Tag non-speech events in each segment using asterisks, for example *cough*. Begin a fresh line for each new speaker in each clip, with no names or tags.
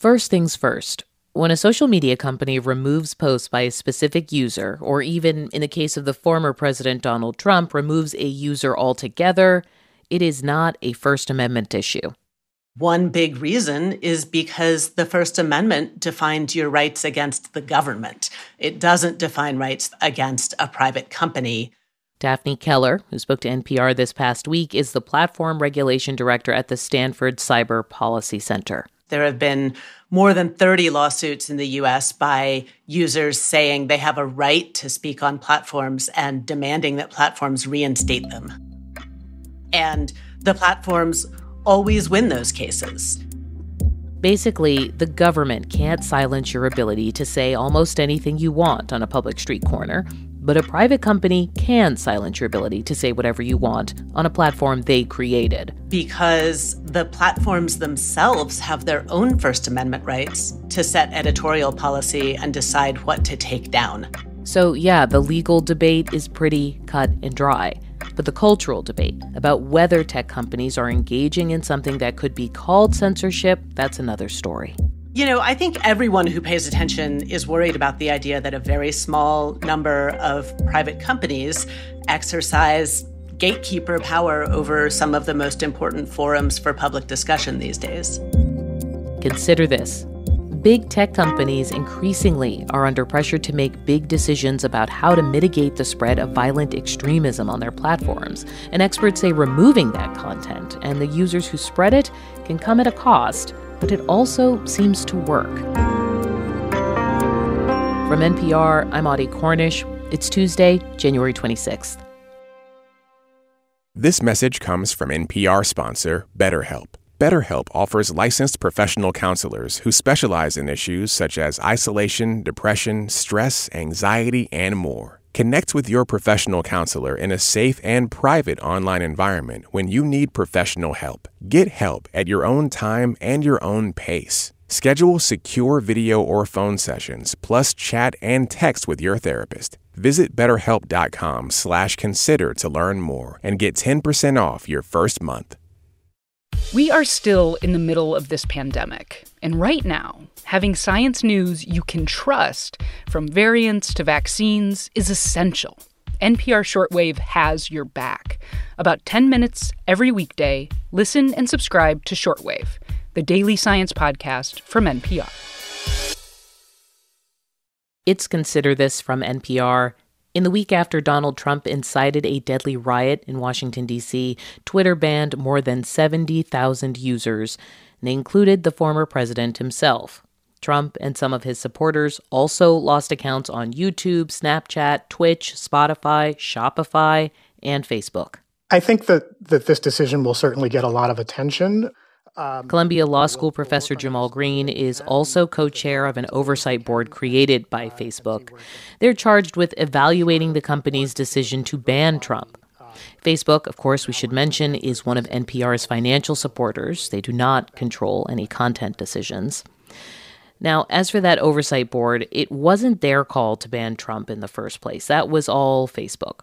First things first. When a social media company removes posts by a specific user, or even in the case of the former President Donald Trump, removes a user altogether, it is not a First Amendment issue.
One big reason is because the First Amendment defines your rights against the government. It doesn't define rights against a private company.
Daphne Keller, who spoke to NPR this past week, is the platform regulation director at the Stanford Cyber Policy Center.
There have been more than 30 lawsuits in the US by users saying they have a right to speak on platforms and demanding that platforms reinstate them. And the platforms always win those cases.
Basically, the government can't silence your ability to say almost anything you want on a public street corner, but a private company can silence your ability to say whatever you want on a platform they created.
Because the platforms themselves have their own First Amendment rights to set editorial policy and decide what to take down.
So, yeah, the legal debate is pretty cut and dry. But the cultural debate about whether tech companies are engaging in something that could be called censorship, that's another story.
You know, I think everyone who pays attention is worried about the idea that a very small number of private companies exercise gatekeeper power over some of the most important forums for public discussion these days.
Consider this Big tech companies increasingly are under pressure to make big decisions about how to mitigate the spread of violent extremism on their platforms. And experts say removing that content and the users who spread it can come at a cost, but it also seems to work. From NPR, I'm Audie Cornish. It's Tuesday, January 26th.
This message comes from NPR sponsor BetterHelp. BetterHelp offers licensed professional counselors who specialize in issues such as isolation, depression, stress, anxiety, and more. Connect with your professional counselor in a safe and private online environment when you need professional help. Get help at your own time and your own pace. Schedule secure video or phone sessions, plus chat and text with your therapist. Visit betterhelp.com slash consider to learn more and get 10% off your first month.
We are still in the middle of this pandemic. And right now, having science news you can trust, from variants to vaccines, is essential. NPR Shortwave has your back. About 10 minutes every weekday, listen and subscribe to Shortwave, the daily science podcast from NPR.
It's Consider This from NPR. In the week after Donald Trump incited a deadly riot in Washington, D.C., Twitter banned more than 70,000 users, they included the former president himself. Trump and some of his supporters also lost accounts on YouTube, Snapchat, Twitch, Spotify, Shopify, and Facebook.
I think that, that this decision will certainly get a lot of attention.
Um, Columbia Law School professor Jamal Greene is also co chair of an oversight board created by Facebook. They're charged with evaluating the company's decision to ban Trump. Facebook, of course, we should mention, is one of NPR's financial supporters. They do not control any content decisions. Now, as for that oversight board, it wasn't their call to ban Trump in the first place. That was all Facebook.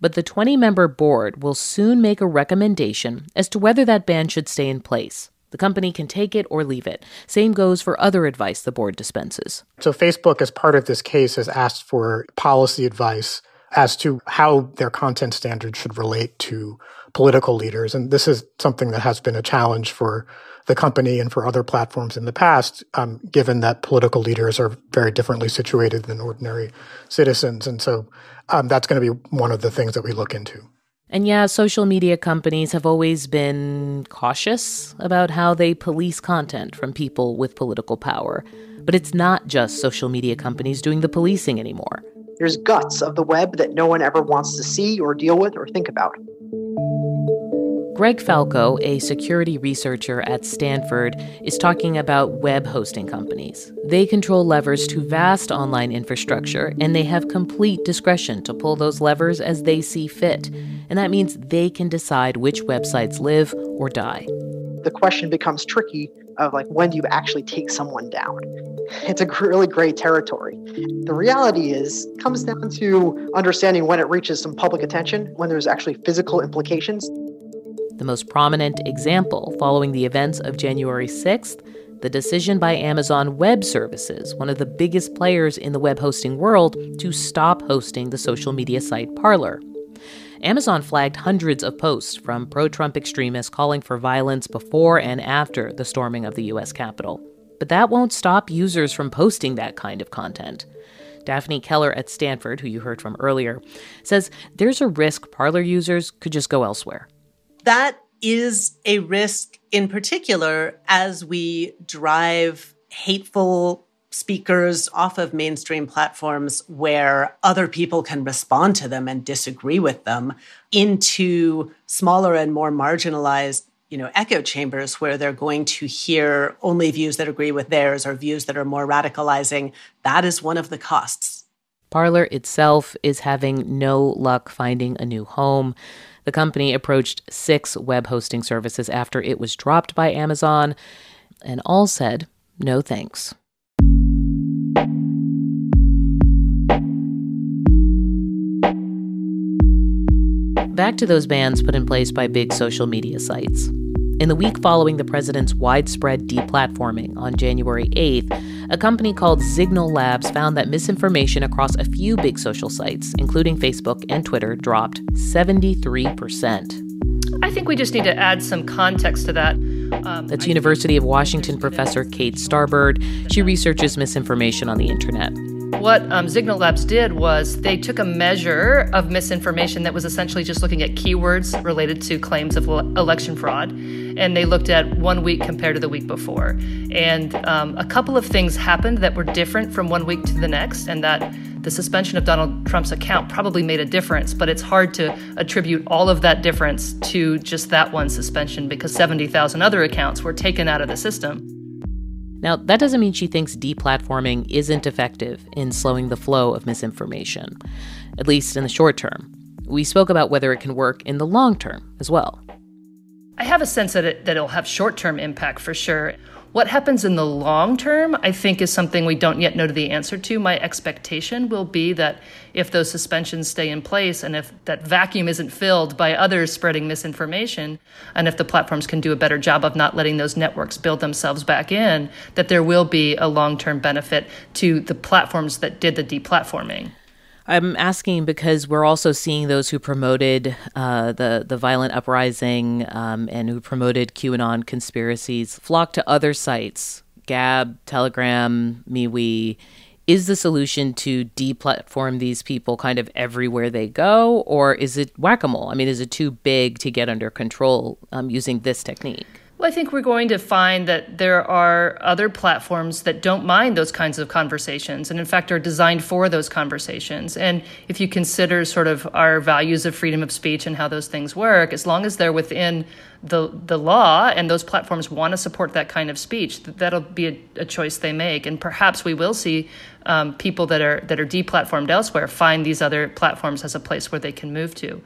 But the 20 member board will soon make a recommendation as to whether that ban should stay in place. The company can take it or leave it. Same goes for other advice the board dispenses.
So, Facebook, as part of this case, has asked for policy advice as to how their content standards should relate to political leaders. And this is something that has been a challenge for the company and for other platforms in the past, um, given that political leaders are very differently situated than ordinary citizens. And so um, that's going to be one of the things that we look into.
And yeah, social media companies have always been cautious about how they police content from people with political power. But it's not just social media companies doing the policing anymore.
There's guts of the web that no one ever wants to see or deal with or think about.
Greg Falco, a security researcher at Stanford, is talking about web hosting companies. They control levers to vast online infrastructure, and they have complete discretion to pull those levers as they see fit. And that means they can decide which websites live or die.
The question becomes tricky of like when do you actually take someone down? It's a really gray territory. The reality is comes down to understanding when it reaches some public attention, when there's actually physical implications.
The most prominent example following the events of January 6th the decision by Amazon Web Services, one of the biggest players in the web hosting world, to stop hosting the social media site Parler. Amazon flagged hundreds of posts from pro Trump extremists calling for violence before and after the storming of the U.S. Capitol. But that won't stop users from posting that kind of content. Daphne Keller at Stanford, who you heard from earlier, says there's a risk Parler users could just go elsewhere.
That is a risk in particular as we drive hateful speakers off of mainstream platforms where other people can respond to them and disagree with them into smaller and more marginalized you know echo chambers where they're going to hear only views that agree with theirs or views that are more radicalizing. That is one of the costs
Parler itself is having no luck finding a new home the company approached six web hosting services after it was dropped by Amazon, and all said no thanks. Back to those bans put in place by big social media sites. In the week following the president's widespread deplatforming on January 8th, a company called Zignal Labs found that misinformation across a few big social sites, including Facebook and Twitter, dropped 73%.
I think we just need to add some context to that.
Um, That's University of Washington professor Kate Starbird. She researches misinformation on the internet.
What um, Zignal Labs did was they took a measure of misinformation that was essentially just looking at keywords related to claims of election fraud, and they looked at one week compared to the week before. And um, a couple of things happened that were different from one week to the next, and that the suspension of Donald Trump's account probably made a difference, but it's hard to attribute all of that difference to just that one suspension because 70,000 other accounts were taken out of the system.
Now, that doesn't mean she thinks deplatforming isn't effective in slowing the flow of misinformation, at least in the short term. We spoke about whether it can work in the long term as well.
I have a sense that, it, that it'll have short term impact for sure. What happens in the long term, I think, is something we don't yet know the answer to. My expectation will be that if those suspensions stay in place and if that vacuum isn't filled by others spreading misinformation, and if the platforms can do a better job of not letting those networks build themselves back in, that there will be a long term benefit to the platforms that did the deplatforming.
I'm asking because we're also seeing those who promoted uh, the the violent uprising um, and who promoted QAnon conspiracies flock to other sites, Gab, Telegram, MeWe. Is the solution to deplatform these people kind of everywhere they go, or is it whack a mole? I mean, is it too big to get under control um, using this technique?
Well, I think we're going to find that there are other platforms that don't mind those kinds of conversations and, in fact, are designed for those conversations. And if you consider sort of our values of freedom of speech and how those things work, as long as they're within the, the law and those platforms want to support that kind of speech, that'll be a, a choice they make. And perhaps we will see um, people that are, that are deplatformed elsewhere find these other platforms as a place where they can move to.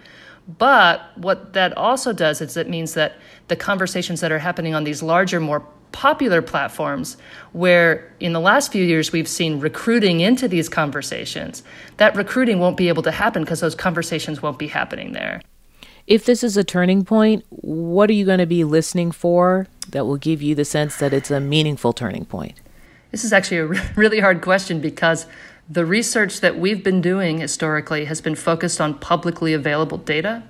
But what that also does is it means that the conversations that are happening on these larger, more popular platforms, where in the last few years we've seen recruiting into these conversations, that recruiting won't be able to happen because those conversations won't be happening there.
If this is a turning point, what are you going to be listening for that will give you the sense that it's a meaningful turning point?
This is actually a *laughs* really hard question because the research that we've been doing historically has been focused on publicly available data.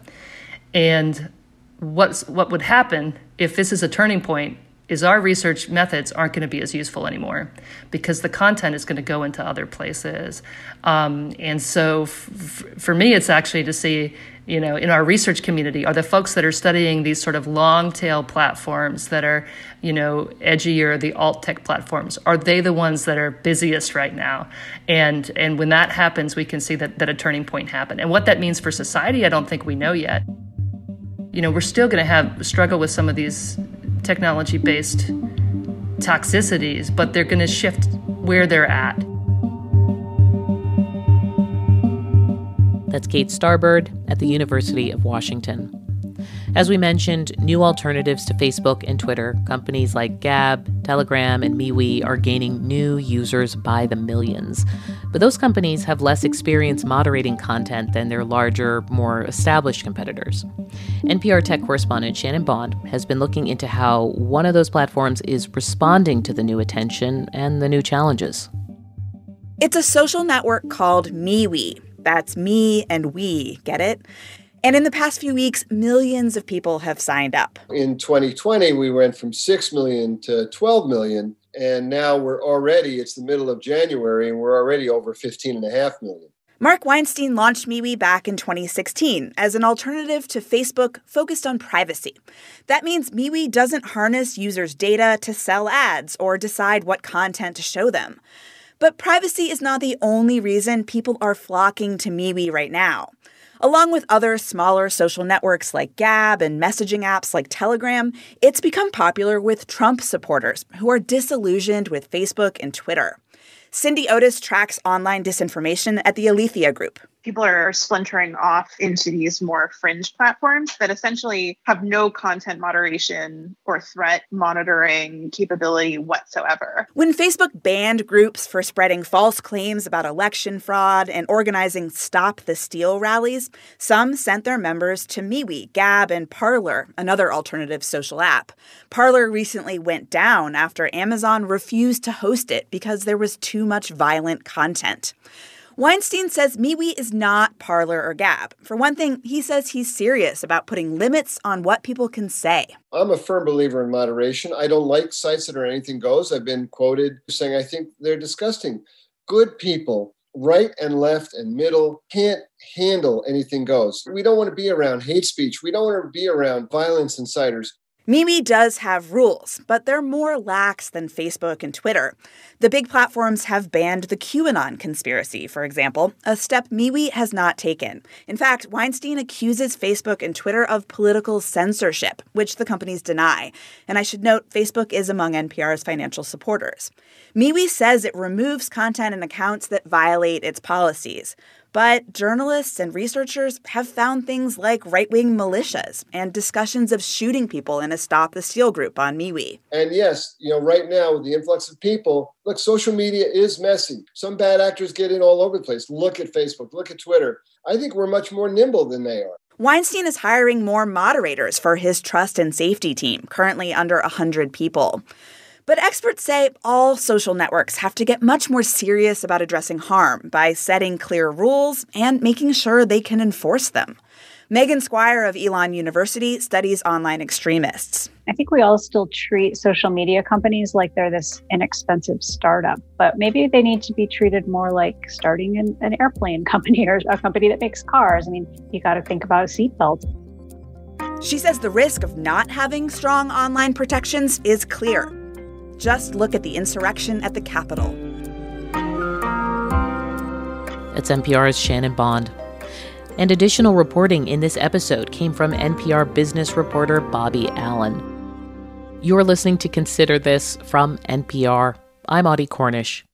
And what's, what would happen if this is a turning point is our research methods aren't going to be as useful anymore because the content is going to go into other places. Um, and so f- for me, it's actually to see, you know, in our research community, are the folks that are studying these sort of long tail platforms that are, you know, edgier, the alt tech platforms, are they the ones that are busiest right now? And, and when that happens, we can see that, that a turning point happened. And what that means for society, I don't think we know yet. You know, we're still going to have struggle with some of these technology based toxicities, but they're going to shift where they're at.
That's Kate Starbird at the University of Washington. As we mentioned, new alternatives to Facebook and Twitter, companies like Gab, Telegram, and MeWe are gaining new users by the millions. But those companies have less experience moderating content than their larger, more established competitors. NPR tech correspondent Shannon Bond has been looking into how one of those platforms is responding to the new attention and the new challenges.
It's a social network called MeWe. That's me and we, get it? And in the past few weeks, millions of people have signed up.
In 2020, we went from 6 million to 12 million. And now we're already, it's the middle of January, and we're already over 15 and a half million.
Mark Weinstein launched MeWe back in 2016 as an alternative to Facebook focused on privacy. That means MeWe doesn't harness users' data to sell ads or decide what content to show them. But privacy is not the only reason people are flocking to MeWe right now. Along with other smaller social networks like Gab and messaging apps like Telegram, it's become popular with Trump supporters who are disillusioned with Facebook and Twitter. Cindy Otis tracks online disinformation at the Alethea Group
people are splintering off into these more fringe platforms that essentially have no content moderation or threat monitoring capability whatsoever.
When Facebook banned groups for spreading false claims about election fraud and organizing Stop the Steal rallies, some sent their members to MeWe, Gab, and Parler, another alternative social app. Parler recently went down after Amazon refused to host it because there was too much violent content. Weinstein says MeWe is not Parler or Gab. For one thing, he says he's serious about putting limits on what people can say.
I'm a firm believer in moderation. I don't like sites that are anything goes. I've been quoted saying I think they're disgusting. Good people right and left and middle can't handle anything goes. We don't want to be around hate speech. We don't want to be around violence inciters.
MeWe does have rules, but they're more lax than Facebook and Twitter. The big platforms have banned the QAnon conspiracy, for example, a step MeWe has not taken. In fact, Weinstein accuses Facebook and Twitter of political censorship, which the companies deny. And I should note, Facebook is among NPR's financial supporters. MeWe says it removes content and accounts that violate its policies. But journalists and researchers have found things like right wing militias and discussions of shooting people in a Stop the Steal group on MeWe.
And yes, you know, right now with the influx of people, look, social media is messy. Some bad actors get in all over the place. Look at Facebook, look at Twitter. I think we're much more nimble than they are.
Weinstein is hiring more moderators for his trust and safety team, currently under 100 people. But experts say all social networks have to get much more serious about addressing harm by setting clear rules and making sure they can enforce them. Megan Squire of Elon University studies online extremists.
I think we all still treat social media companies like they're this inexpensive startup, but maybe they need to be treated more like starting an, an airplane *laughs* company or a company that makes cars. I mean, you got to think about a seatbelt.
She says the risk of not having strong online protections is clear. Just look at the insurrection at the Capitol.
It's NPR's Shannon Bond. And additional reporting in this episode came from NPR business reporter Bobby Allyn. You're listening to Consider This from NPR. I'm Audie Cornish.